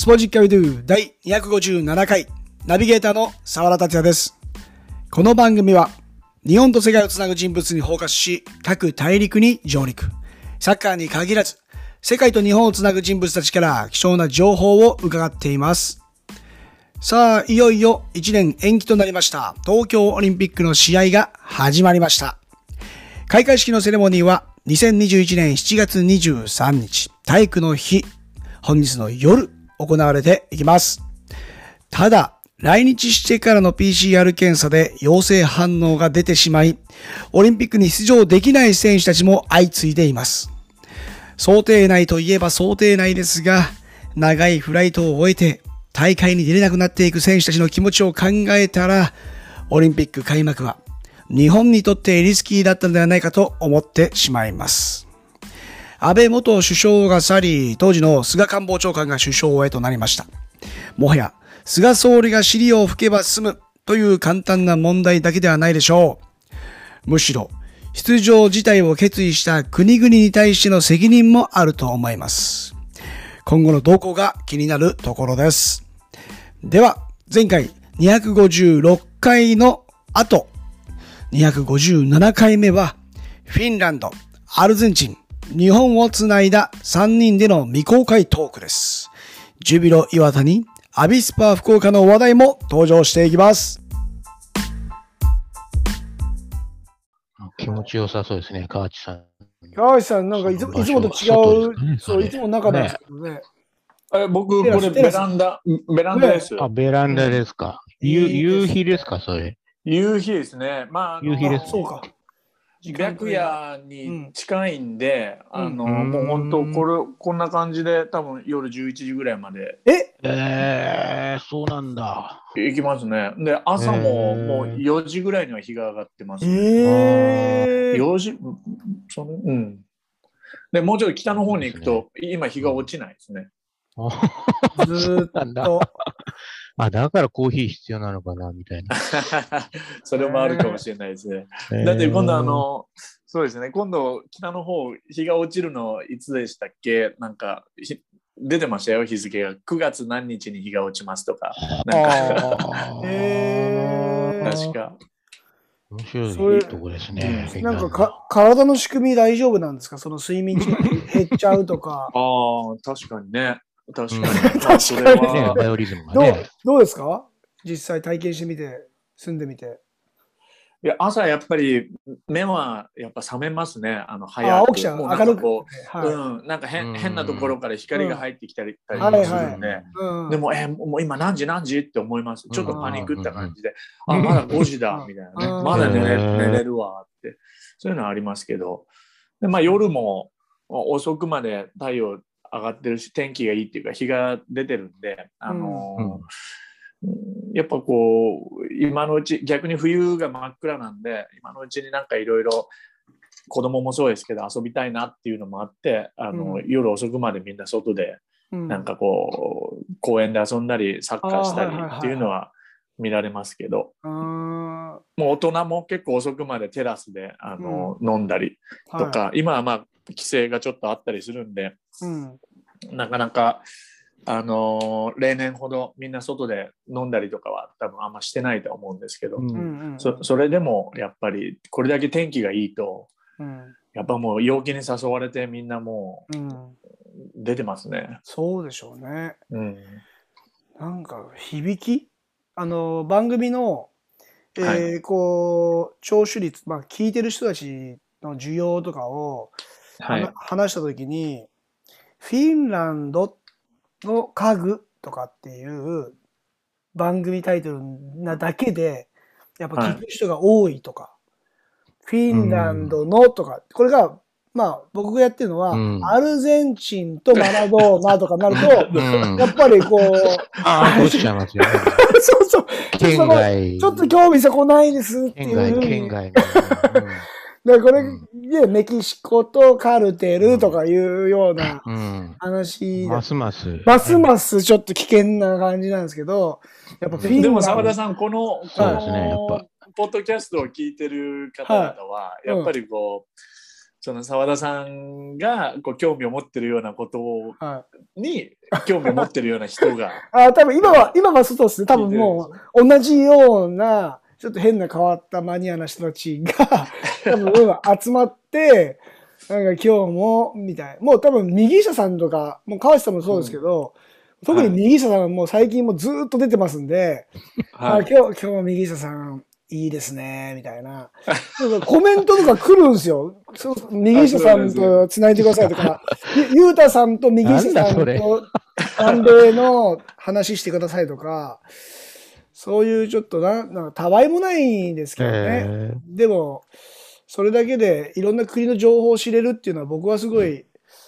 スポジッカビドゥ第257回ナビゲーターの沢田達也です。この番組は日本と世界をつなぐ人物にフォーカスし各大陸に上陸。サッカーに限らず世界と日本をつなぐ人物たちから貴重な情報を伺っています。さあ、いよいよ1年延期となりました東京オリンピックの試合が始まりました。開会式のセレモニーは2021年7月23日、体育の日、本日の夜行われていきます。ただ、来日してからの PCR 検査で陽性反応が出てしまい、オリンピックに出場できない選手たちも相次いでいます。想定内といえば想定内ですが、長いフライトを終えて大会に出れなくなっていく選手たちの気持ちを考えたら、オリンピック開幕は日本にとってリスキーだったのではないかと思ってしまいます。安倍元首相が去り、当時の菅官房長官が首相へとなりました。もはや、菅総理が尻を拭けば済むという簡単な問題だけではないでしょう。むしろ、出場自体を決意した国々に対しての責任もあると思います。今後の動向が気になるところです。では、前回256回の後、257回目は、フィンランド、アルゼンチン、日本をつないだ3人での未公開トークです。ジュビロ岩田にアビスパ福岡の話題も登場していきます。気持ちよさそうですね、河内さん。川内さん、なんかいついつもと違外ですかねう、そう、いつも中なんですけどね。え僕、これベランダ、ベランダです。あ、ベランダですか。夕夕日ですか、それ。夕日ですね。まあ、あの夕日ですあそうか。白夜に近いんで、うんあの、うんもう本当これ、こんな感じで、多分夜11時ぐらいまでえ？えー、そうなんだ。行きますね。で、朝へもーもう4時ぐらいには日が上がってます、ね。えー、4時？そのうん。で、もうちょっと北の方に行くと、今日が落ちないですね。ずーっ。と。あ、だからコーヒー必要なのかな、みたいな。それもあるかもしれないですね。だって今度あの、そうですね、今度北の方、日が落ちるのいつでしたっけ？なんか、ひ出てましたよ、日付が。9月何日に日が落ちますとか。なんか、えー 確か。面白いいいとこですね。うんなんかか体の仕組み大丈夫なんですか？その睡眠時間減っちゃうとか。ああ、確かにね。確かに。うんまあ それ確かね、はバイオリズムがどうね。どうですか？実際体験してみて、住んでみて。いや朝やっぱり目はやっぱ覚めますね。あの早くあ起きちゃうもうなん明るくかこはい。う、うん、なんか変うん変なところから光が入ってきたりするんで。うんでも、え、もう今何時何時って思います？ちょっとパニックった感じで、うんあ、まだ5時だ、みたいなね。うんまだ寝寝れるわって。そういうのはありますけど。で、まあ夜も遅くまで太陽上がってるし、天気がいいっていうか、日が出てるんで、あのーうん。やっぱこう、今のうち、逆に冬が真っ暗なんで、今のうちになんかいろいろ、子供もそうですけど遊びたいなっていうのもあってあの、うん。夜遅くまでみんな外でうん。なんかこう公園で遊んだりサッカーしたりっていうのは見られますけどもう大人も結構遅くまでテラスであの、飲んだりとか、は今はまあ規制がちょっとあったりするんでいうん。なかなかあの例年ほどみんな外で飲んだりとかは多分あんましてないと思うんですけど、うん。うんうんそそれでもやっぱりこれだけ天気がいいとうん。やっぱもう陽気に誘われてみんなもうん。う出てますね。そうでしょうね。うん、なんか響き？あの番組の、えーはい。こう聴取率、まあ、聞いてる人たちの需要とかを、はい。話した時にフィンランドの家具とかっていう番組タイトルなだけでやっぱ聞く人が多いとか、フィンランドのとか、これがまあ僕がやってるのは、うん。アルゼンチンとマラドーナとかになると、うん。やっぱりこう、ああ、落ちちゃいますよね。そうそう、県外。ちょっと興味そこないですって県外、いうふうに。県外でこれうんでメキシコとカルテルとかいうようなの。うん。ますます。ますますちょっと危険な感じなんですけど、やっぱフィンランドでも澤田さん、この、そうですねやっこのポッドキャストを聞いてる方々は、やっぱりこう、その澤田さんがこう興味を持ってるようなことはい。に興味を持ってるような人が あ、多分今は、今はそうですね。多分もう、同じような、ちょっと変な変わったマニアな人たちが、多分集まって、なんか今日も、みたいな。もう多分右下さんとか、もう川内さんもそうですけど、特に右下さんはもう最近もずーっと出てますんで、あはい今日、今日も右下さん、いいですね、みたいな。コメントとか来るんですよ。そう右下さんと繋いでくださいとか、ゆゆうたさんと右下さんと南米の話してくださいとか、そういうちょっとな、なんかたわいもないんですけどね。えでも、それだけでいろんな国の情報を知れるっていうのは僕はすごい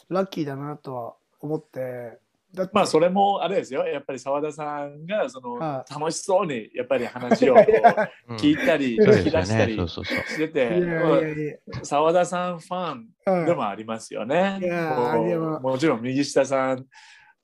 ラッキーだなとは思って。だってまあそれもあれですよやっぱり澤田さんがそのは楽しそうにやっぱり話を 聞いたり聞き。出したり。してて澤田さんファンうんでもありますよね。もちろん右下さん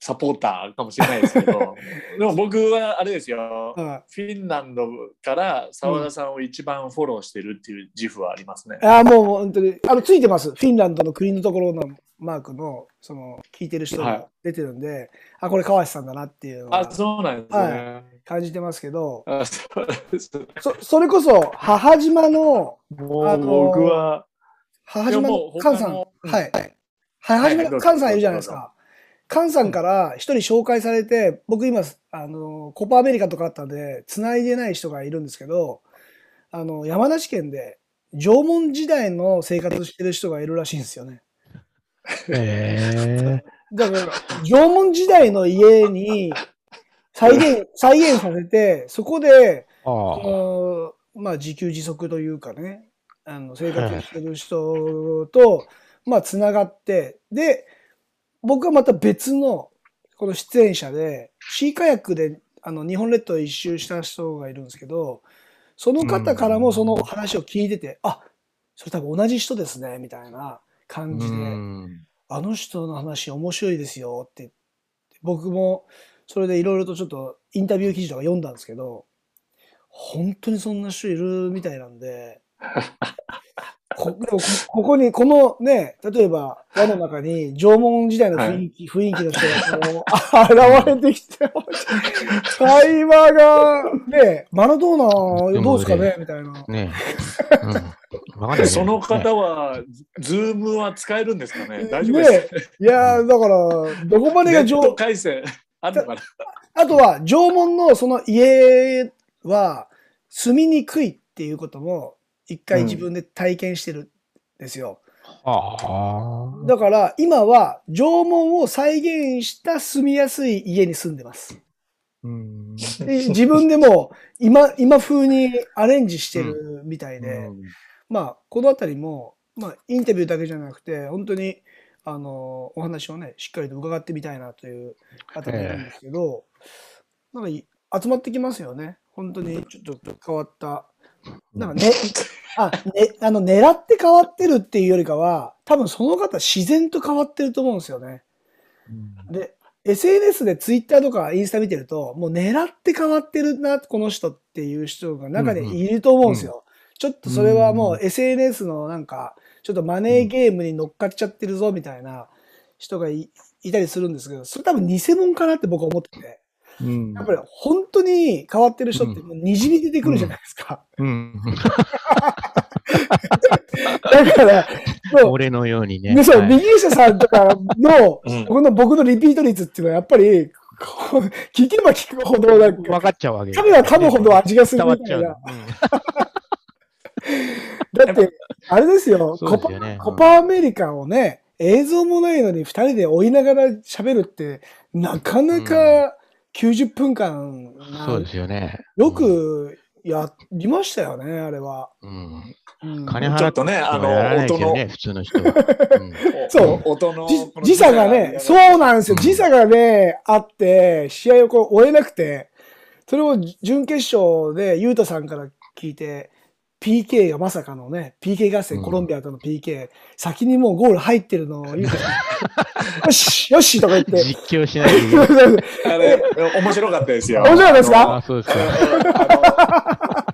サポーターかもしれないですけど でも僕はあれですよ。はフィンランドから澤田さんを一番フォローしてるっていう自負はありますね。ああ、もう本当に、あの、ついてます。フィンランドの国のところのマークの、その、聞いてる人がはい。出てるんで、あ、これ川内さんだなっていうのはあそうなんですね。感じてますけど、あそうですそ、それこそ、母島の、もう僕は母島の菅さん、はい。母島はい。どうぞ。の菅さんいるじゃないですか。菅さんから一人紹介されて、僕今、あの、コパアメリカとかあったんで、繋いでない人がいるんですけど、あの、山梨県で、縄文時代の生活してる人がいるらしいんですよね。え だから、縄文時代の家に再現、再現させて、そこで、まあ、自給自足というかね、あの、生活してる人と、まあ、つながって、で、僕はまた別の、この出演者で、シーカヤックで、あの、日本列島を一周した人がいるんですけど、その方からもその話を聞いてて、あ、それ多分同じ人ですね、みたいな感ーじで、うん。あの人の話面白いですよって言って、僕もそれでいろいろとちょっとインタビュー記事とか読んだんですけど、本当にそんな人いるみたいなんで、こでもこここに、このね、例えば輪の中に縄文時代の雰囲気、雰囲気の人が現れてきて、会話が、ね、マラドーナどうですかねみたいな。ねえ。うん。その方は、ズームは使えるんですかね？大丈夫ですか、ねいやー、だから、どこまでが縄ネット回線あるのかな？あとは、縄文のその家は住みにくいっていうことも一回自分で体験してるんですよ。ああ。だから今は縄文を再現した住みやすい家に住んでます。うん。で自分でも今、今風にアレンジしてるみたいで、まあ、このあたりも、まあ、インタビューだけじゃなくて、本当に、あの、お話をね、しっかりと伺ってみたいなという方もいるんですけど、なんかい集まってきますよね。本当にちょっと変わった。なんかね、あ、ね、あの、狙って変わってるっていうよりかは、多分その方自然と変わってると思うんですよね。で、SNS で Twitter とかインスタ見てると、もう狙って変わってるな、この人っていう人が中でいると思うんですよ。ちょっとそれはもう SNS のなんか、ちょっとマネーゲームに乗っかっちゃってるぞみたいな人がいいたりするんですけど、それ多分偽物かなって僕は思ってて。うん。やっぱり本当に変わってる人ってもう滲み出てくるじゃないですか。うん。だから、俺のようにね。で、そう、はい右下さんとかの、うんこの僕のリピート率っていうのはやっぱり、こう聞けば聞くほどなんか、分かっちゃうわけ噛めば噛むほど味がする伝わっちゃ。みたいうな。うん だって、あれですよ、すよねうんコパアメリカをね、映像もないのに二人で追いながら喋るって、なかなか90分間な、そうですよね。よくやりましたよね、あれは。うん。うん金払ちょっとねあの音ね、普通の人は。うんそう音の時差がね、うそうなんですよ。うん時差がね、あって、試合をこう終えなくて、それを準決勝で、ゆうたさんから聞いて、PK がまさかのね、PK 合戦、うんコロンビアとの PK、先にもうゴール入ってるのを、ゆう よしよしとか言って、実況しないといけない。あれ面白かったですよ。面白かったですか？あ、そうですか。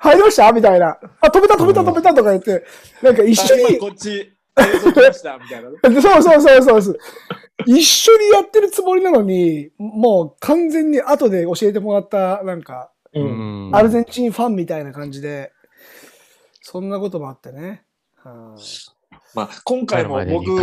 入りましたみたいな。あ、止めた止めた止めたとか言って、なんか一緒に、こっち映像来ましたみたいな。そうそうそうそうそう。一緒にやってるつもりなのに、もう完全に後で教えてもらった、なんか、アルゼンチンファンみたいな感じで、そんなこともあってね。はあまあ、今回も僕、僕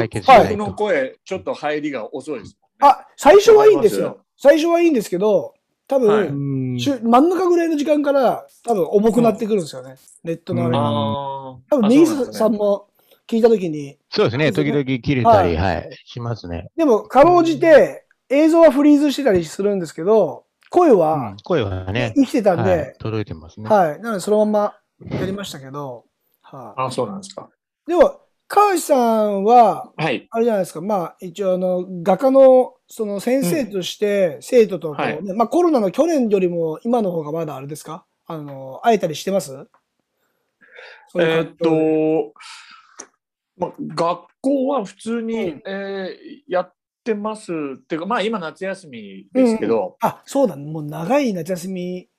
の声、ちょっと入りが遅いです。あ、最初はいいんですよ。最初はいいんですけど、多分、はい真ん中ぐらいの時間から多分重くなってくるんですよね。ネットのあれが。ああ。多分、あネギそうなんですねさんも聞いたときに、そうですね。時々切れたり、はい、しますね。でも、かろうじて映像はフリーズしてたりするんですけど、声うんは声はね、生きてたんはいで、届いてますね。はい。なので、そのままやりましたけど、はい。あ、そうなんですか。でも、川内さんは、はい。あれじゃないですか、まあ、一応、あの、画家の、その先生として、生徒とこうね、はいまあ、コロナの去年よりも、今の方がまだあれですか？あの、会えたりしてます？えーっと、まあ、学校は普通に、うんえーやってます。っていうか、まあ今夏休みですけど、あ、そうだ、もう長い夏休み。うん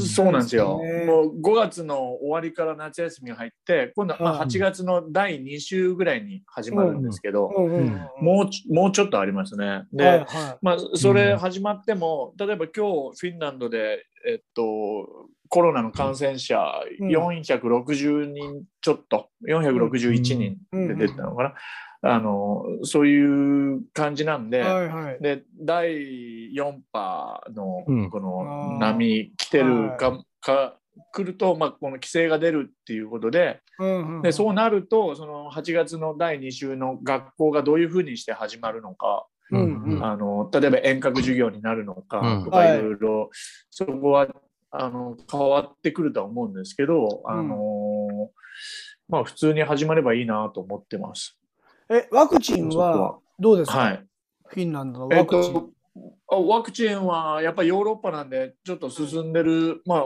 そうなんですよ。ね。もう5月の終わりから夏休みが入って、今度はまあうん。8月の第2週ぐらいに始まるんですけど、うんうんうん。もうちもうちょっとありますね。で、はいはまあ、それうん。始まっても、例えば今日フィンランドで、えっと、コロナの感染者うん。460人ちょっと、461人で出てたのかな。あのそういう感じなんい。で、はいはい。で第4波のうんこの波来てるか,、か来ると、まあ、この規制が出るっていうことでうんうんでそうなるとその8月の第2週の学校がどういうふうにして始まるのか、うんうんあの例えば遠隔授業になるのかうんとかはいいろいろそこはあの変わってくるとは思うんですけど、あのまあ、普通に始まればいいなと思ってます。え、ワクチンはは。どうですか、はい。フィンランドのえっワクチン。と、あワクチンはやっぱりヨーロッパなんでちょっと進んでる、まあ、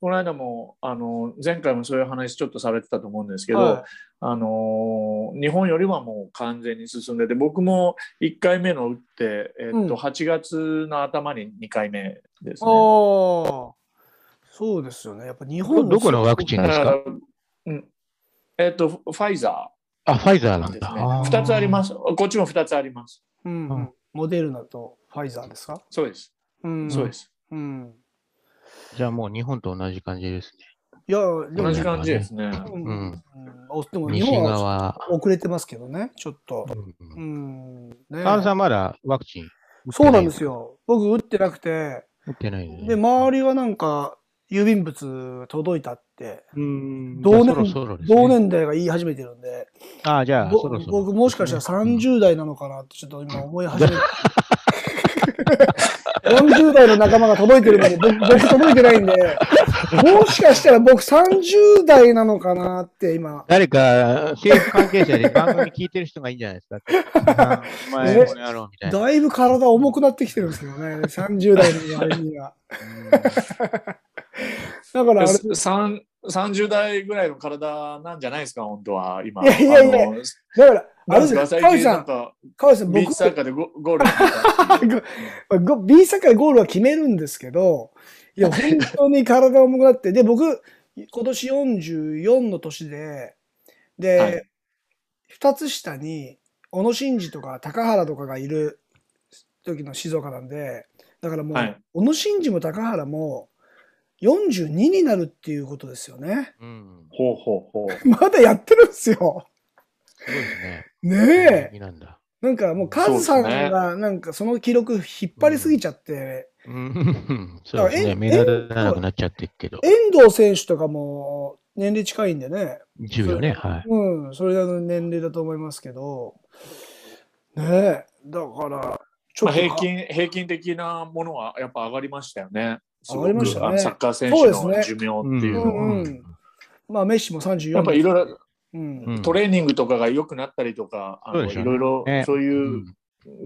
この間もあの前回もそういう話ちょっとされてたと思うんですけど、はあの日本よりはもう完全に進んでて僕も1回目の打って、えっとうん。8月の頭に2回目ですい、ね。ああ、そうですよね。やっぱ日本どどこのワクチンですか？うん。えっとファイザあ、ファイザーなんーですね。だ。2つあります。こっちも2つあります。うんうん、モデルナとファイザーですか、そうです。うん、そうです。うん。じゃあもう日本と同じ感じですいや、でも同じ感じですね。うんでも日本は側。遅れてますけどね、ちょっと。うんうん。ね川野さんまだワクチンそうなんですよ。僕、打ってなくて、打ってないね。で、周りはなんか、郵便物届いたって、うん同年そろそろね同年代が言い始めてるんで、あじゃあ、ぼそろそろ。僕もしかしたら30代なのかなってちょっと今思い始めて。40代の仲間が届いてるのに僕僕届いてないんで、もしかしたら僕30代なのかなって今。誰か政府関係者で番組聞いてる人がいいんじゃないですか。前、この野郎みたいな。だいぶ体重くなってきてるんですけどね、30代の割には。だからあれ、三30代ぐらいの体なんじゃないですか、本当は、今。いやいやいや。だから、あれですよ、川内さん、川内さん、僕。ビーチサッカーでゴ ゴール B サッカーでゴールは決めるんですけど、いや、本当に体重くなって、で、僕、今年44の年で、で、はい。二つ下に、小野伸二とか高原とかがいる時の静岡なんで、だからもう、はい。小野伸二も高原も42になるっていうことですよね。うん。ほうほうほう。まだやってるんですよ。すごいですね。ねえ。え。なんだ。なんかもうカズさんがなんかその記録引っ張りすぎちゃって、うん。そうですえね。目立たなくなっちゃってるけど。遠藤選手とかも年齢近いんでね。10よね。はい。うん、それなの年齢だと思いますけど。ねえ、だから、ちょまあ、っと平均、平均的なものはやっぱ上がりましたよね。すごく上がりましたね。サッカー選手そうのです寿命っていうのは。うんうんまあメッシも34やっぱいろいろトレーニングとかが良くなったりとか、あのいろいろねそういううん。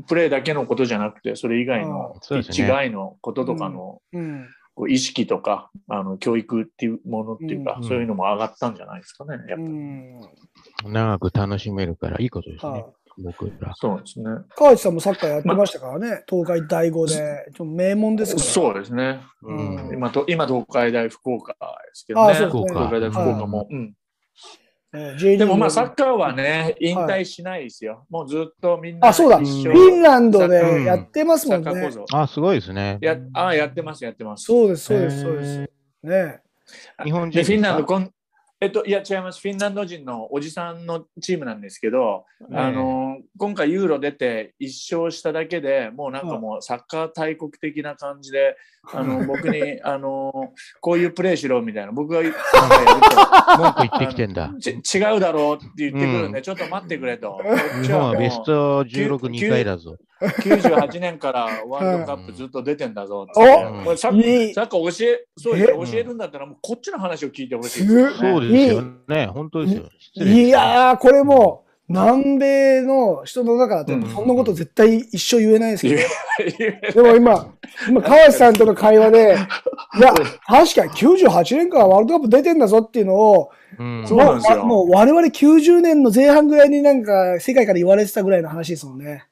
プレーだけのことじゃなくて、それ以外のそうですね。ピッチ外のこととかのうん。意識とか、あの教育っていうものっていうか、うん。そういうのも上がったんじゃないですかね。やっぱ。うん。長く楽しめるからいいことですね。はい僕ら。そうですね。川内さんもサッカーやってましたからね。東海第五で。ちょっと名門ですから。そうですね。うん今と、今、東海大福岡ですけどね。東海大福岡も。うんでもまあ、サッカーはね、引退しないですよ。もうずっとみんなあ、そうだ。フィンランドでやってますもんね。あ、すごいですね。や、あやってます、やってます。そうです、そうです、そうです。ね日本人で、フィンランド、えっと、いや、違います。フィンランド人のおじさんのチームなんですけど、ええあの、今回ユーロ出て一勝しただけでもうなんかもうサッカー大国的な感じで、あの、僕に、あの、こういうプレーしろみたいな、僕が 文句言ってきてんだ。ち違うだろうって言ってくるんで、うんちょっと待ってくれと。日ちもう本はベスト16、2回だぞ。98年からワールドカップずっと出てんだぞサッカー教え、そうです教えるんだったらもうこっちの話を聞いてほしい。そうですよね。本当ですよ。いやー、これもう、南米の人の中だと、うんそんなこと絶対一生言えないですけど、でも今、今、川内さんとの会話で、いや、確かに98年からワールドカップ出てんだぞっていうのを、うんそうなんですよわもう我々90年の前半ぐらいになんか世界から言われてたぐらいの話ですもんね。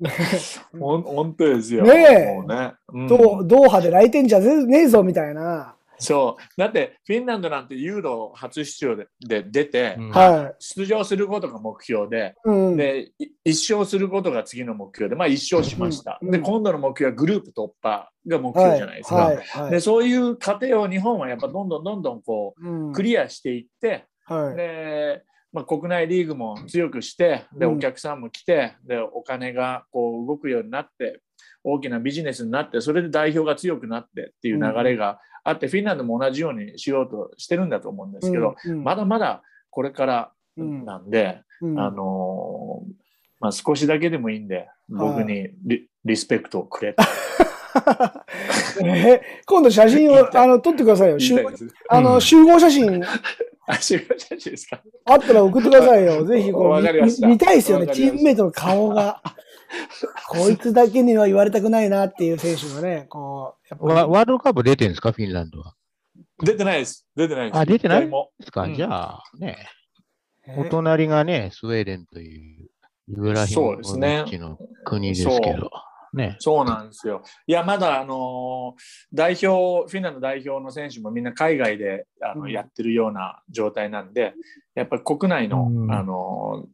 本当ですよ。ねえね。うんドドーハで来店じゃねえぞみたいな。そう。だって、フィンランドなんてユーロ初出場でで出て、うんは出場することが目標で、い。うん。で、い一勝することが次の目標で、まあ一勝しました。うんで、今度の目標はグループ突破が目標じゃないですか。はい。はい。で、そういう過程を日本はやっぱどんどんどんどんこうクリアしていって、はい。で、まあ、国内リーグも強くしてでうんお客さんも来てでお金がこう動くようになって大きなビジネスになってそれで代表が強くなってっていう流れがあって、フィンランドも同じようにしようとしてるんだと思うんですけど、うん、まだまだこれからうん。なんで、うん。あのーまあ、少しだけでもいいんで僕にリ,、リスペクトをくれ え今度写真をあの撮ってくださいよ。集言いたいです。あのうん。集合写真あ、集合写真ですか。あったら送ってくださいよ。ぜひこう見見たいですよね。チームメイトの顔が。こいつだけには言われたくないなっていう選手がね、こう、やっぱ。ワワールドカップ出てるんですか、フィンランドは。出てないです。出てないです。あ出てない？ですか、うん。じゃあ、ね、え。お隣がね、スウェーデンという、イブラヒモビッチの国ですけど、ね。そうなんですよ。いや、まだ、あのー代表、フィンランド代表の選手もみんな海外であの、うん。やってるような状態なんで、やっぱり国内の、うん。あのー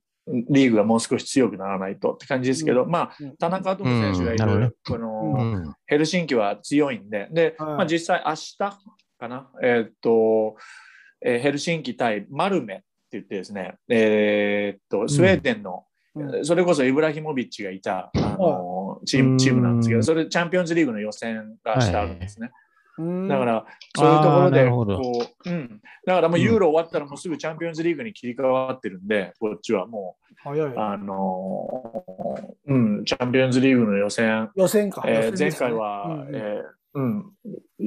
リーグがもう少し強くならないとって感じですけど、まあ、うん田中智選手がいる、この、うん。ヘルシンキは強いんで、で、はい。まあ、実際明日かな、えーっと、えーヘルシンキ対マルメって言ってですね、えーっと、スウェーデンの、うん。それこそイブラヒモビッチがいた、あのチームチームなんですけど、うんそれチャンピオンズリーグの予選が明日あるんですね。うん。だから、そういうところでこう、うん、だからもうユーロ終わったらもうすぐチャンピオンズリーグに切り替わってるんで、こっちはも早い。う、あのーうん、チャンピオンズリーグの予選、予選か。えー前回は、うんうん。えーうん、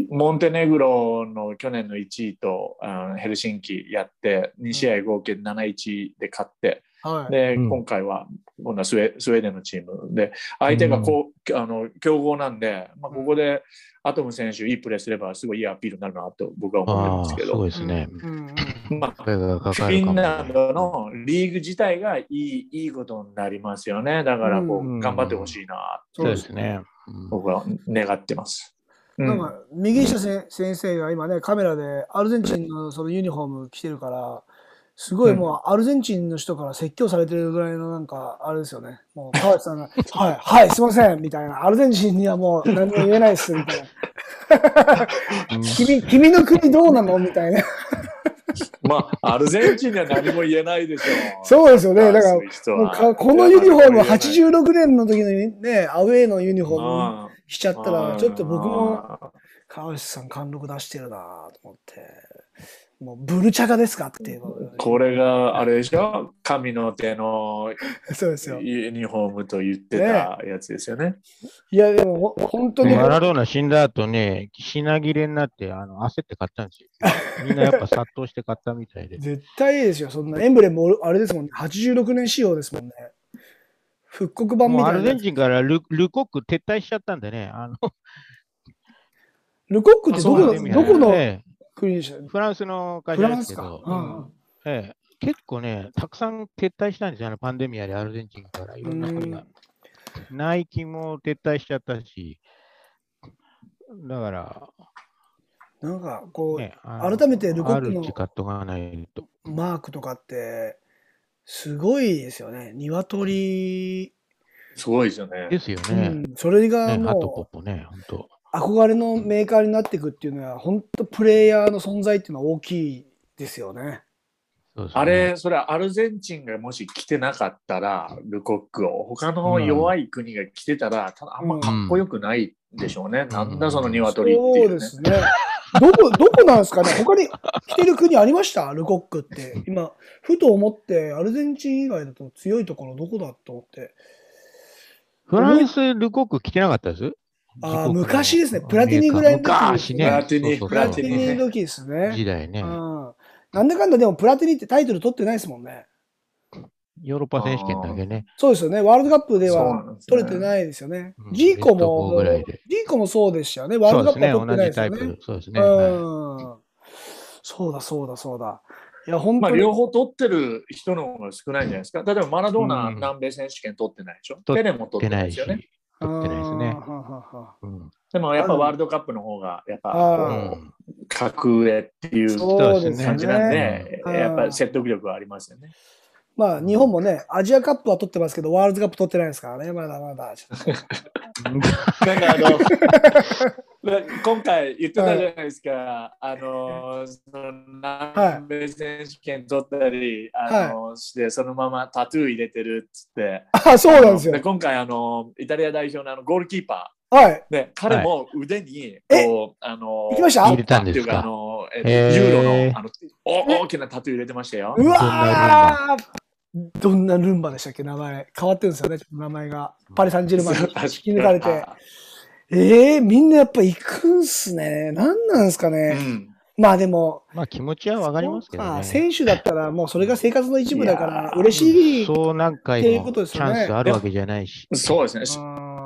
モンテネグロの去年の1位とあのヘルシンキやって、2試合合計7-1で勝って、はい。で、うん今回は今度はスウェスウェーデンのチームで、相手がこう、あの強豪なんで、まあ、ここでアトム選手、いいプレーすれば、すごいいいアピールになるなと僕は思ってるんですけどそうで、すね。うんうんまあ、フィンランドのリーグ自体がいいいいことになりますよね。だからこう、うん頑張ってほしいな、そうですね。うん僕は願ってます。うんなんか、右下せ先生が今ね、カメラでアルゼンチンのそのユニフォーム着てるから、すごいもうアルゼンチンの人から説教されてるぐらいのなんか、あれですよね。もう川内さんが、はい、はい、すいません、みたいな。アルゼンチンにはもう何も言えないです、みたいな。君、君の国どうなの？みたいな。まあ、アルゼンチンには何も言えないでしょう。そうですよね。だからかこのユニフォームいや86年の時のね、アウェーのユニフォームあしちゃったあら、ちょっと僕も、あ川内さん貫禄出してるなと思って。もうブルチャガですかっていう。これがあれでしょ？神の手の そうですよ。ユニフォームと言ってたやつですよね。いや、でもほ本当に、マラドーナ死んだ後ね、品切れになって、あの焦って買ったんですよ。みんなやっぱ殺到して買ったみたいで。絶対いいですよ。そんなエンブレム、あれですもんね。86年仕様ですもんね。復刻版みもうアたいなルゼン。チンからルルコック撤退しちゃったんでね、あの、ルコックってどこの、ねどこのえ国でしたえフランスの会。社ですけど、うんうんええ結構ね、たくさん撤退したんですよ、あのパンデミアでアルゼンチンから、いろんな国が。ナイキも撤退しちゃったし、だから、なんか、こう、ね、改めてルコックのあるうち買っとかないと。マークとかって、すごいですよね。鶏、すごいですよね。ですようね。ん、それがね、ハトポポね、本当。う憧れのメーカーになっていくっていうのは、本当プレイヤーの存在っていうのは大きいですよね。ねあれ、それはアルゼンチンがもし来てなかったら、ルコックを、他の弱い国が来てたら、ただあんまかっこよくないでしょうね。なんだその鶏っていう、ね。そうですね。どこ、どこなんですかね？他に来てる国ありました？ルコックって。今、ふと思って、アルゼンチン以外だと強いところどこだと思って。フランス、ルコック来てなかったです？あ昔ですねプラティニぐらいの時昔ね。プラティニプラティニの時ですね。時代ねう。ん。なんだかんだでもプラティニってタイトル取ってないですもんね。ヨーロッパ選手権だけね。そうですよね。ワールドカップでは取れてないですよねう。んジーコも、4ぐらいでジーコもそうでしたよね。ワールドカップは取ってないですよね。そうですね。同じタイプ。そうですね。はいうん。そうだそうだそうだ。いや、本まあ、当に。両方取ってる人の方が少ないんじゃないですか。例えばマラドーナ、うん南米選手権取ってないでしょ。ペレも取ってないですよね。取ってないですねあー。はははうんでもやっぱワールドカップの方が、やっぱ格上っていう。感じなんで、うんやっぱ説得力はありますよね。まあ、日本もね、アジアカップは取ってますけど、ワールドカップ取ってないですからね。まだまだ。ちょっと なんかあの今回言ってたじゃないですか、あのその南米選手権取ったり、あのしてそのままタトゥー入れてるっつって、あ、そうなんですよで。今回あのイタリア代表のあのゴールキーパはい。ー、ね、彼も腕にえこう、あの行きました？入れたんですっていうか？あかの、えユーロのあのお大きなタトゥー入れてましたよ。うわーどんなルンバでしたっけ？名前。変わってるんですよね、ちょっと名前が。パリ・サンジェルマンに引き抜かれて。ええー、みんなやっぱ行くんすね。なんなんですかうね。んまあでも、まあ気持ちはわかりますけどね。選手だったらもうそれが生活の一部だから嬉しい。そう何回っていうこもチとですよねャンスあるわけじゃないし。そうですね。うん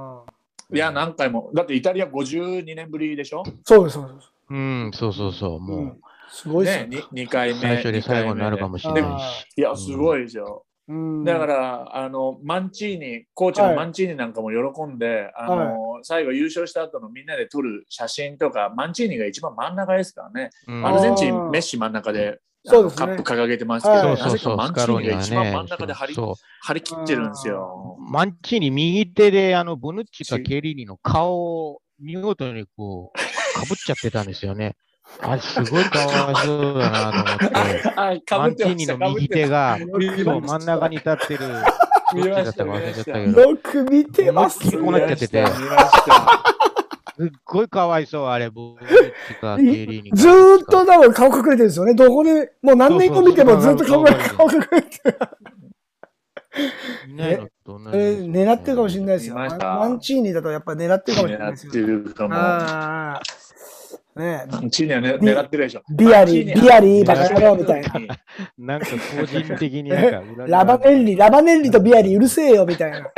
いや、何回も。だってイタリア52年ぶりでしょ？そうです、そうです。うん、そうそうそう。う、もうんすごいですよね、に2回目。最初で最後になるかもしれないあし。いや、すごいですよ。うんだから、あの、マンチーニ、コーチのマンチーニなんかも喜んで、あの、最後優勝した後のみんなで撮る写真とか、マンチーニが一番真ん中ですからね。うんアルゼンチン、メッシ真ん中で、ねカップ掲げてますけど、はいそうそうそう、なぜかマンチーニが一番真んね。中で張りそう張り切ってるんですよ。マンチーニ右手であのボヌッチかケリーニの顔を見事にこう、かぶっちゃってたんですよね。あれ、すごいかわいそうだなと思って。はい、かマンチーニの右手が、う真ん中に立ってる、どっちだったか忘れちゃったけ見ど、よく見てます。こうなっちゃっててすっごいかわいそう、あれ、ボヌッチかケリー。ずーっと多分顔隠れてるんですよね。どこで、もう何年後見てもずっと顔が顔隠れてる。いないのと同じえ狙ってるかもしれないですよ。マンチーニだとやっぱ狙ってるかもしれないです狙ってよ。るかも。ねえマンチーニはねビ狙ってるでしょ。ビアリー、ビアリー、バカ野郎みたいな。なんか個人的になんか裏がラバネッリ、ラバネッリとビアリーうるせえよみたいな。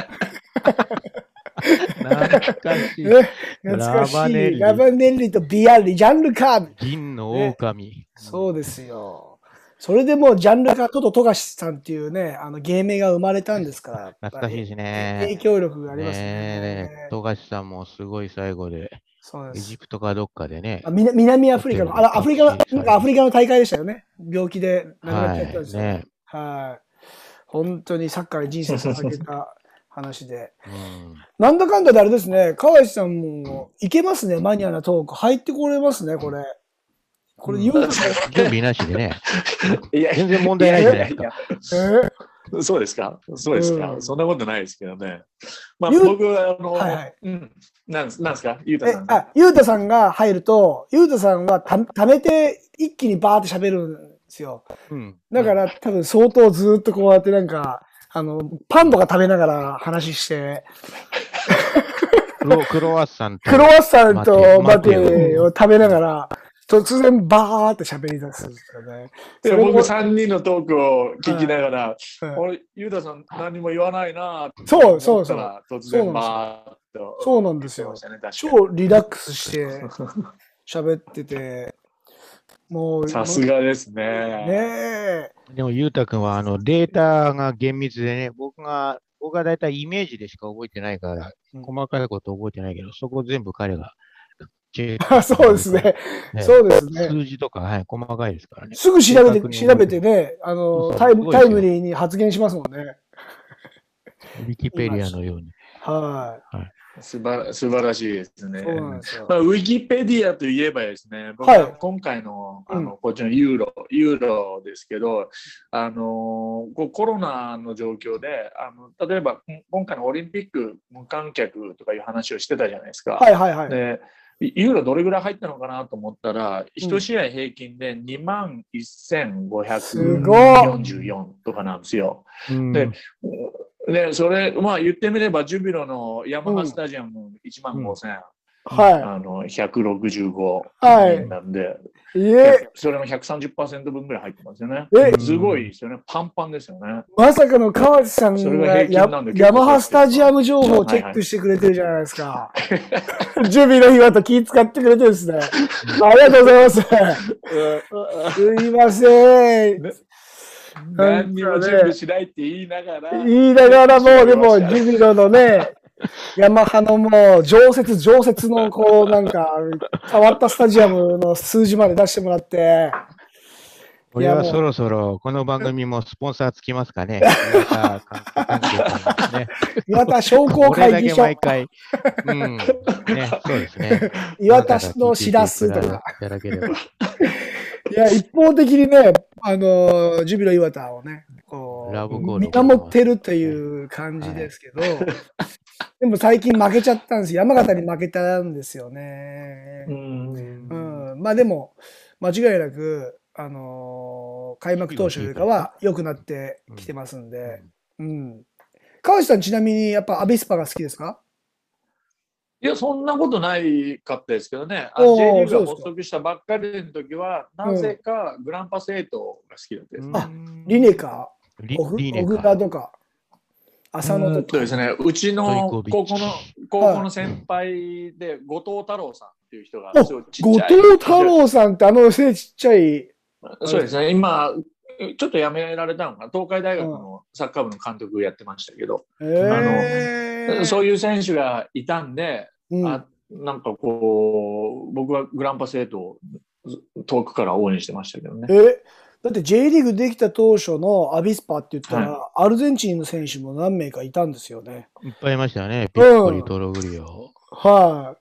懐かしい。ね懐かしい。ラバネッリラバネッリとビアリー、ジャンルカ銀の狼。そうですよ。それでもうジャンルカとと富樫さんっていうね、あの芸名が生まれたんですから。懐かしいです影ね。響力がありますねね。え、富樫さんもすごい最後で、そうですエジ。プトかどっかでねあ。みな南アフリカの、あら、アフリカの、なんかアフリカの大会でしたよね。病気で亡くなっちゃったんですよ。はいねはい。本当にサッカーに人生捧げた話で。うんなんだかんだであれですね、河合さんもいけますね、マニアなトーク。入ってこれますね、これ。これ、言うですね。準備なしでね。いや全然問題ないじゃないですか。えーやそうですか？そうですか、うんそんなことないですけどね。まあゆう僕はあの、はいはいうん、なんなんですか？ゆうたえさん、が。あ、ゆうたさんが入ると、ゆうたさんはた貯めて一気にバーって喋るんですよ。うん。だか、ら多分相当ずっとこうやってなんか、あの、パンとか食べながら話して、クロクロワッサンとクロワッサンとママテテを食べながら、突然バーって喋り出すんですよね。で僕3人のトークを聞きながら、うん。俺、ゆうたさん何も言わないなってそうそうそう。思ったら突然バーっと。そうなんですよね超リラックスして 喋ってて、もう、さすがですねね。え。でも、ゆうたくんは、あの、データが厳密でね、僕が、僕はだいたいイメージでしか覚えてないから、うん細かいこと覚えてないけど、そこ全部彼が そうですね。ねそうですね。数字とか、はい、細かいですからね。すぐ調べて、調べてね、あの、タイム、タイムリーに発言しますもんね。ウィキペディアのように。は素晴ら素晴らしいですい。ね。すよ。まあ、ウィキペディアといえばですね、僕は今回のあの、うんこっちのユーロ、ユーロですけど、あのコロナの状況であの、例えばん今回のオリンピック無観客とかいう話をしてたじゃないですか。はいはいはい。でユーロどれぐらい入ったのかなと思ったら、1試合平均で2万1544とかなんですよ。うんでで、それ、まあ言ってみれば、ジュビロのヤマハスタジアム1万5000、はあの165はい人なんで、い。え、それの130%分ぐらい入ってますよね。えすごいですよね。パンパンですよね。まさかの川内さんそれがヤマハスタジアム情報をチェックしてくれてるじゃないですか。準備の日はと 気使ってくれてるんですね。ありがとうございます。すいません。何にも準備しないって言いながら。言いながらもう、でも、ジュビロのね、ヤマハのもう、常設、常設の、こう、なんか、変わったスタジアムの数字まで出してもらって、これはそろそろ、この番組もスポンサーつきますかね。岩田 商工会議所、毎回、うん、ね、そうですね。岩田のしらすとか。いただければ。いや、一方的にね、あの、ジュビロ岩田をね、こう、見守ってるという感じですけど、でも最近負けちゃったんです。山形に負けたんですよねう。んうん。まあでも、間違いなく、あのー開幕投手よりかは良くなってきてますんで、うん。川内さんちなみにやっぱアビスパが好きですか？いや、そんなことないかったですけどね。あおー J リーグが発足したばっかりの時は、なぜかグランパスエイトが好きだったです。あリネカリオフ？リネオフかダとか、浅野うんとか。とですね、うちの高校の高校の先輩で、後藤太郎さんっていう人が、後ちゃい。藤太郎さんってあの背ちっちゃい、そうですね、今、ちょっと辞められたのかな、東海大学のサッカー部の監督やってましたけど、えー、そういう選手がいたんで、うんあなんかこう、僕はグランパスエイトを遠くから応援してましたけどね。えだって J リーグできた当初のアビスパって言ったら、アルゼンチンの選手も何名かいたんですよね。いっぱいいましたよね。ピッコリ、トログリオ。は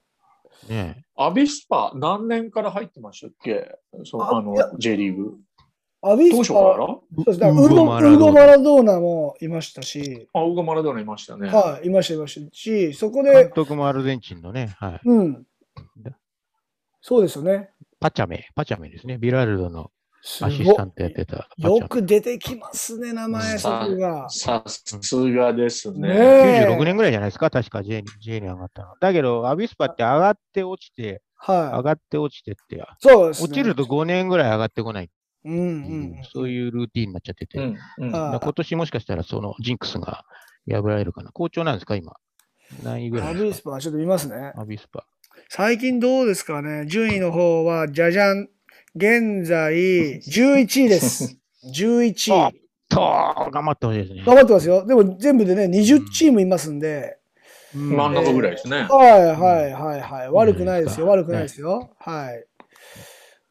ね。アビスパ、何年から入ってましたっけ？そうああの J リーグ。い。アビ当スパ、初から？そうですね。ウウーゴマラドーナウーゴマラドーナもいましたし、あ、ウゴマラドーナいましたね。はい、いました、いましたし、そこ監で、督もアルゼンチンのね、はい。うん。そうですよね。パチャメ、パチャメですね。ビラルドのすアシごスタントやってたパチャメ。よく出てきますね、名前、そこが。さすがですね。ねえ96年ぐらいじゃないですか、確か J に J に上がったの。だけど、アビスパって上がって落ちて、上はがって落ちてって、い。そうですね。落ちると5年ぐらい上がってこないうん。そういうルーティンになっちゃってて、今年もしかしたらそのジンクスが破られるかな？好調なんですか、今？何位ぐらアいですか？ビスパ、ちょっと見ますね。アビスパ。最近どうですかね？順位の方は、じゃじゃん。現在、11位です。11あ位。と、頑張ってほしいですね。頑張ってますよ。でも全部でね、20チームいますんで、うん真ん中ぐらいですね。はいはいはいはい。悪くないですよ。悪くないですよ。はい。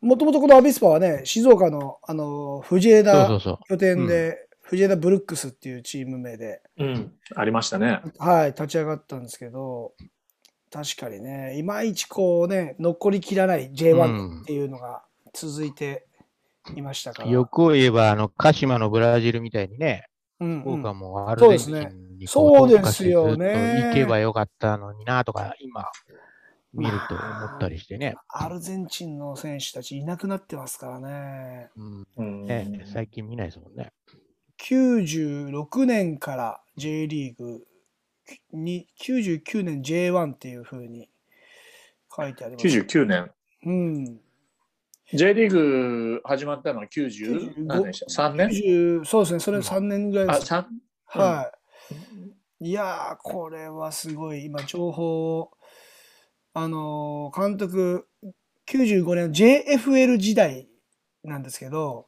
もともとこのアビスパはね、静岡の、あの、藤枝。拠点で、藤枝ブルックスっていうチーム名で、うん。ありましたね。はい、立ち上がったんですけど、確かにね、いまいちこうね、残りきらない J1 っていうのが続いていましたから。欲を言えば、あの、鹿島のブラジルみたいにね、うんうん福岡もアルゼンチンにこそうですねそうですよねずっと行けばよかったのになとか、今、見ると思ったりしてね。アルゼンチンの選手たちいなくなってますからね。うんうんね最近見ないですもんね。96年から J リーグに、99年 J1 っていう風に書いてあります。99年。うん。J リーグ始まったのは90何年でした ?3 年？90そうですね、それ3年ぐらいあ、です。3? はい。いやー、これはすごい。今、情報を、あのー監督、95年の JFL 時代なんですけど、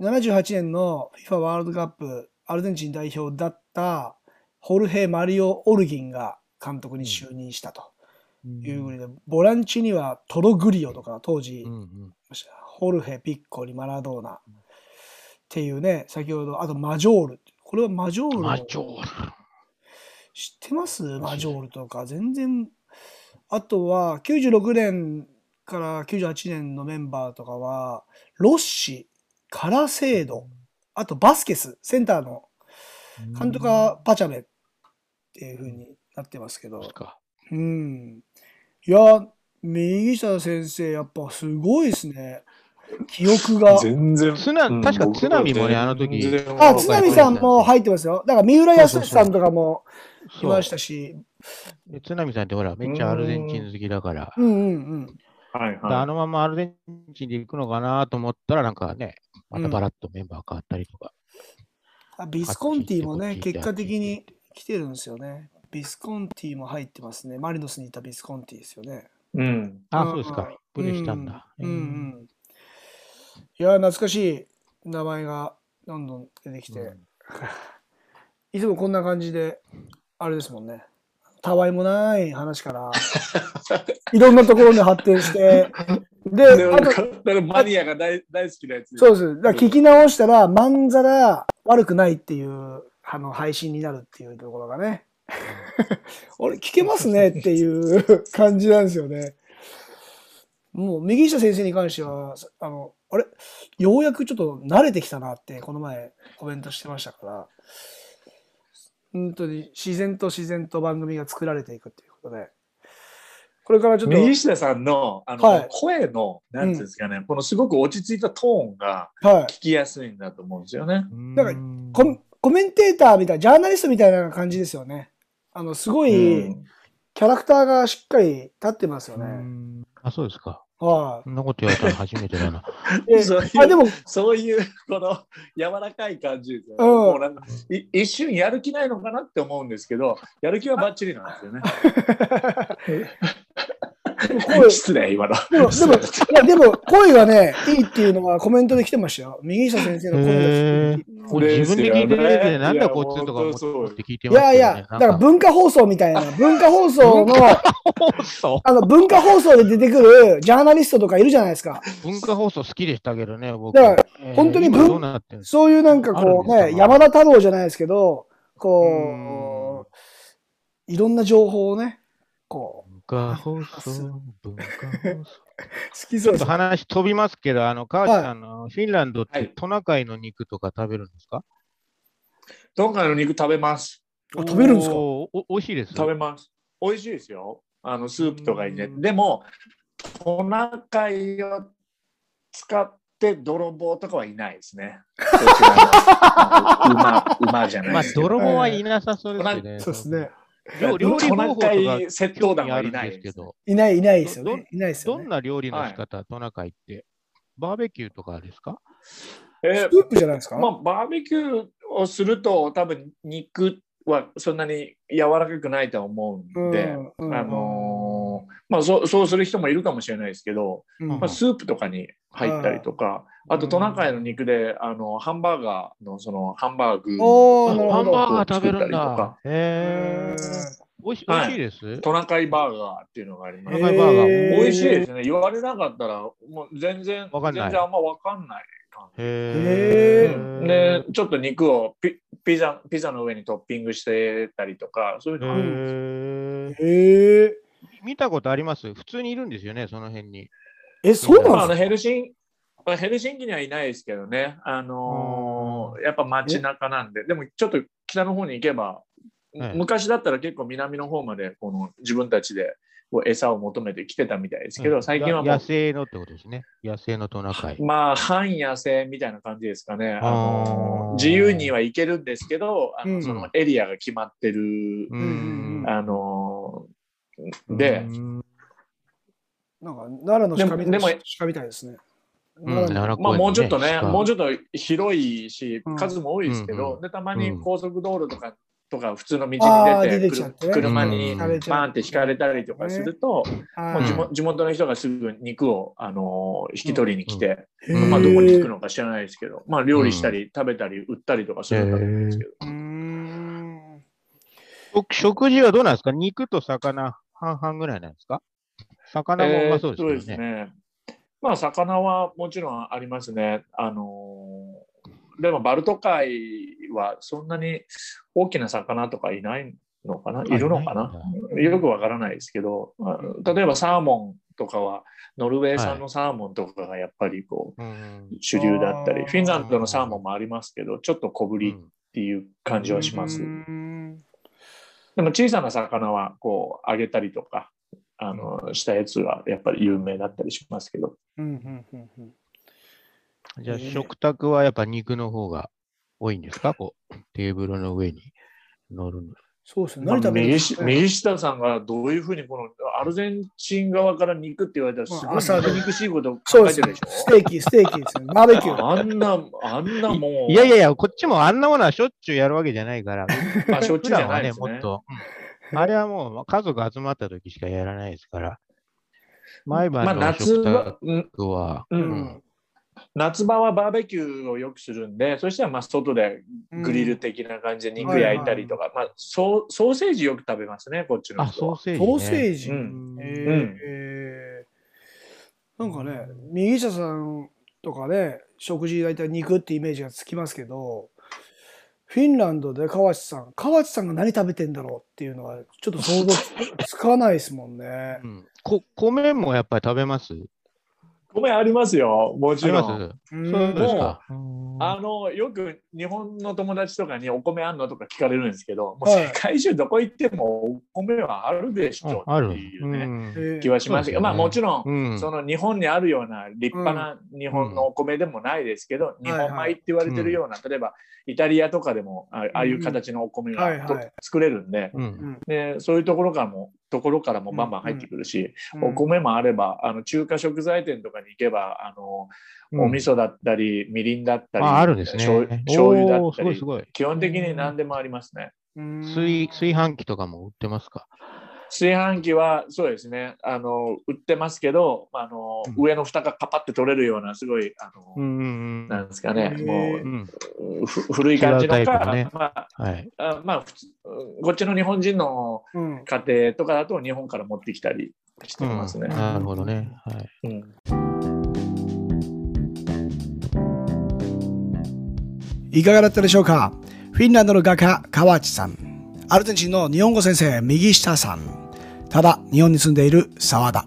78年の FIFA ワールドカップアルゼンチン代表だったホルヘ・マリオ・オルギンが監督に就任したというぐらいで、ボランチにはトログリオとか当時、うんうんホルヘ、ピッコリ、マラドーナっていうね、先ほど、あとマジョール。これはマジョールのマジョール。知ってます？マジョールとか。全然。あとは、96年から98年のメンバーとかは、ロッシ、カラセード、あとバスケス、センターの監督はパチャメっていう風になってますけど。うん。いや、右下先生、やっぱすごいですね。記憶が。全然。確か津波もねあの時あ、津波さんも入ってますよ。だから三浦康さんとかもいそうましたし。で津波さんってほら、めっちゃアルゼンチン好きだから、うんうんうん。はいはであのままアルゼンチンで行くのかなと思ったら、なんかね、またバラッとメンバー変わったりとか。あビスコンティもね、結果的に来てるんですよね。ビスコンティも入ってますね。マリノスにいたビスコンティですよね。い。うん。あ、うんそうですか。プレーしたんだ。うんうんうん。いや、懐かしい名前がどんどん出てきて、いつもこんな感じで、あれですもんね。たわいもない話から、いろんなところに発展して、で、であと、マニアが大大好きなやつ。そうです。だ聞き直したら、まんざら悪くないっていう、あの、配信になるっていうところがね。俺、聞けますねっていう感じなんですよね。もう、右下先生に関しては、あの、あれようやくちょっと慣れてきたなって、この前コメントしてましたから、本当に自然と自然と番組が作られていくっていうことで、これからちょっと、右下さんのあの、はい声の、なんていうんですかね、このすごく落ち着いたトーンが。聞きやすいんだと思うんですよね。うんだからココメンテーターみたいな、ジャーナリストみたいな感じですよね。あの、すごい、キャラクターがしっかり立ってますよね。あ、そうですか。はそんなこと言われたの初めてだな。い。で そういうあでも、そういう、この柔らかい感じですよね。うんもうなんかい一瞬やる気ないのかなって思うんですけど、やる気はバッチリなんですよね。声失礼、今の。でも、でも、いや、でも、声がね、いいっていうのはコメントで来てましたよ。右下先生の声がへーもう自分で聞いてるだけで、なんだこいつとか思って聞いていますね。やいや、だから文化放送みたいな、文化放送の、放送あの、文化放送で出てくるジャーナリストとかいるじゃないですか。文化放送好きでしたけどね、僕。だからえー本当に文そういうなんかこうね、か？山田太郎じゃないですけど、こう、いろんな情報をね、こう、文化放送、文化放送。好きそうですちょっと。話飛びますけど、あの、川内はいさん、あのフィンランドっはいてトナカイの肉とか食べるんですか？今回の肉食べます。あ食べるんですか？おーお美味しいです。食べます。美味しいですよ。あの、スープとかにね。うんでも、トナカイを使って泥棒とかはいないですね。どちらも馬、馬じゃないまあで、すけど。泥棒はいなさそうですね。そうですね。料料理方法とかイ窃盗団興味あるんはいないですけど、いない、いないですよどね。いないですよどんね。な料理の仕方、トナカイって。バーベキューとかですか？えスープじゃないですか？まあ、バーベキューをすると多分肉はそんなに柔らかくないと思うんで、うんうんあのーまあそうそうする人もいるかもしれないですけど、うん。まあ、スープとかに入ったりとか、あとトナカイの肉であのハンバーガーのそのハンバーグハンバーガー食べるん作ったりとだか。へー。美味し美はい。味しいです？トナカイバーガーっていうのがあります。トナカイバーガー。美味しいですね。言われなかったらもう全然わかんない。全然あんま分かんない感じ。へー。で、ちょっと肉をピピザピザの上にトッピングしてたりとか、そういうのがあるんですよ。へえ。見たことあります？普通にいるんですよね、その辺に。え、そうなんですか？ヘルシンまあヘルシンキにはいないですけどね、あのーやっぱ街中なんで、でもちょっと北の方に行けば、はい昔だったら結構南の方までこの自分たちで餌を求めて来てたみたいですけど、うん最近は野生のってことですね。野生のトナカイ。まあ、半野生みたいな感じですかね。あのあー自由には行けるんですけど、あうんのそのエリアが決まってる、ううんん。あので、うん。なんか、奈良の鹿みたいでもでも鹿みたいですね。うん。まあ、もうちょっとね、鹿。もうちょっと広いしうん、数も多いですけど、うんでたまに高速道路とかとか普通の道に出て車にうんバーンって引かれたりとかすると、もう地うん元地元の人がすぐ肉を、あのー引き取りに来て、まあ、どこに行くのか知らないですけど、まあ、料理したり食べたり売ったりとかするんだと思うんですけど、食事はどうなんですか？肉と魚半々ぐらいなんですか？魚もうまそうですね。ね。まあ、魚はもちろんありますね。あのーでも、バルト海はそんなに大きな魚とかいないのかな、いるのかな、よくわからないですけど、まあ例えばサーモンとかは、ノルウェー産のサーモンとかがやっぱりこう、うん主流だったり、フィンランドのサーモンもありますけど、ちょっと小ぶりっていう感じはします。でも小さな魚はこう揚げたりとかあのしたやつがやっぱり有名だったりしますけど、うんうんうんうん。じゃあね食卓はやっぱ肉の方が多いんですか？こうテーブルの上に乗るの。そうですね。まあ何食べる？ん右下さんがどういうふうにこのアルゼンチン側から肉って言われたらすごい肉肉しいことそうです考えてるでしょ？ステーキ、ステーキですね。バーベキュー。あんな、あんなもう、いやいやいや、こっちもあんなものはしょっちゅうやるわけじゃないから、あ、しょっちゅうじゃ普段はいですね。もっと。うんあれはもう家族集まった時しかやらないですから。毎まあ晩の夏食は、うん卓は、ううんん夏場はバーベキューをよくするんで、そしたらまあ外でグリル的な感じで肉焼いたりとか、まあソーソーセージよく食べますね、こっちのあ。ソーセージ、ね。ソーセージ。うんえーうんえーなんかね、右下さんとかね、食事大体肉ってイメージがつきますけど、フィンランドで河内さん、河内さんが何食べてんだろうっていうのはちょっと想像つつかないですもんねう。んこ米もやっぱり食べます？米ありますよ、もあちろん。ります？う。あのよく日本の友達とかにお米あんのとか聞かれるんですけど、もうはい世界中どこ行ってもお米はあるでしょある。っていうね、気はしますけど、まあもちろん、うん。その日本にあるような立派な日本のお米でもないですけど、日本米って言われてるような、例えばイタリアとかでもあああいう形のお米が作れるんで、うん。でそういうところからもところからもバンバン入ってくるし、うんお米もあればあの中華食材店とかに行けばあの、うんお味噌だったりみりんだったりあ、あるんですね。醤油だったりすごいすごい。基本的に何でもありますね。うん炊炊飯器とかも売ってますか？炊飯器はそうですねあの売ってますけどあの、うん上の蓋がカパって取れるようなすごいあの、うんうんなんですかねもうん。うふ古い感じのか、のねまあはい。あまあ普通こっちの日本人のうん家庭とかだと日本から持ってきたりしてますね。なるほどね。はい。うんいかがだったでしょうか？フィンランドの画家、河内さん。アルゼンチンの日本語先生、右下さん。ただ、日本に住んでいる沢田。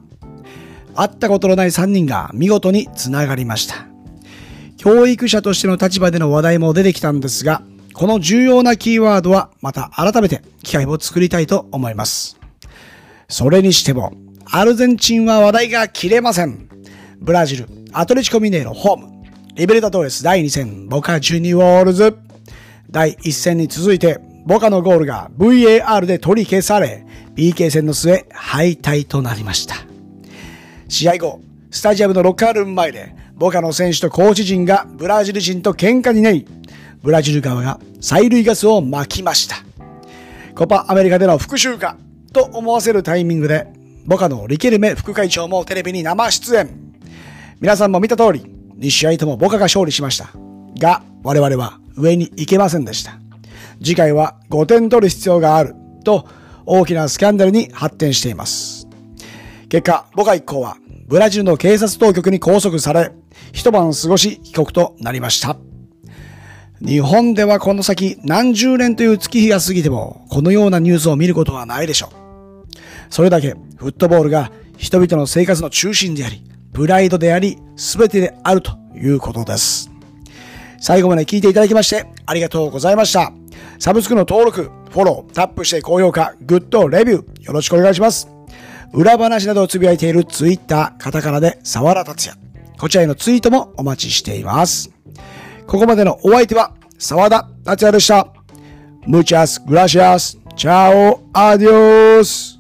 会ったことのない3人が見事につながりました。教育者としての立場での話題も出てきたんですが、この重要なキーワードはまた改めて機会を作りたいと思います。それにしても、アルゼンチンは話題が切れません。ブラジル、アトレチコミネーロホーム、リベルタドーレス第2戦、ボカジュニオールズ。第1戦に続いて、ボカのゴールが VAR で取り消され、PK 戦の末、敗退となりました。試合後、スタジアムのロッカールーム前で、ボカの選手とコーチ陣がブラジル人と喧嘩になり、ブラジル側が催涙ガスを撒きました。コパアメリカでの復讐かと思わせるタイミングで、ボカのリケルメ副会長もテレビに生出演。皆さんも見た通り、2試合ともボカが勝利しました。が、我々は上に行けませんでした。次回は5点取る必要があると大きなスキャンダルに発展しています。結果、ボカ一行はブラジルの警察当局に拘束され、一晩過ごし帰国となりました。日本ではこの先何十年という月日が過ぎてもこのようなニュースを見ることはないでしょう。それだけフットボールが人々の生活の中心であり、プライドであり、全てであるということです。最後まで聞いていただきましてありがとうございました。サブスクの登録、フォロー、タップして高評価、グッド、レビューよろしくお願いします。裏話などをつぶやいているツイッター、カタカナで沢田達也。こちらへのツイートもお待ちしています。ここまでのお相手は沢田達也でした。Muchas gracias. Chao. Adios.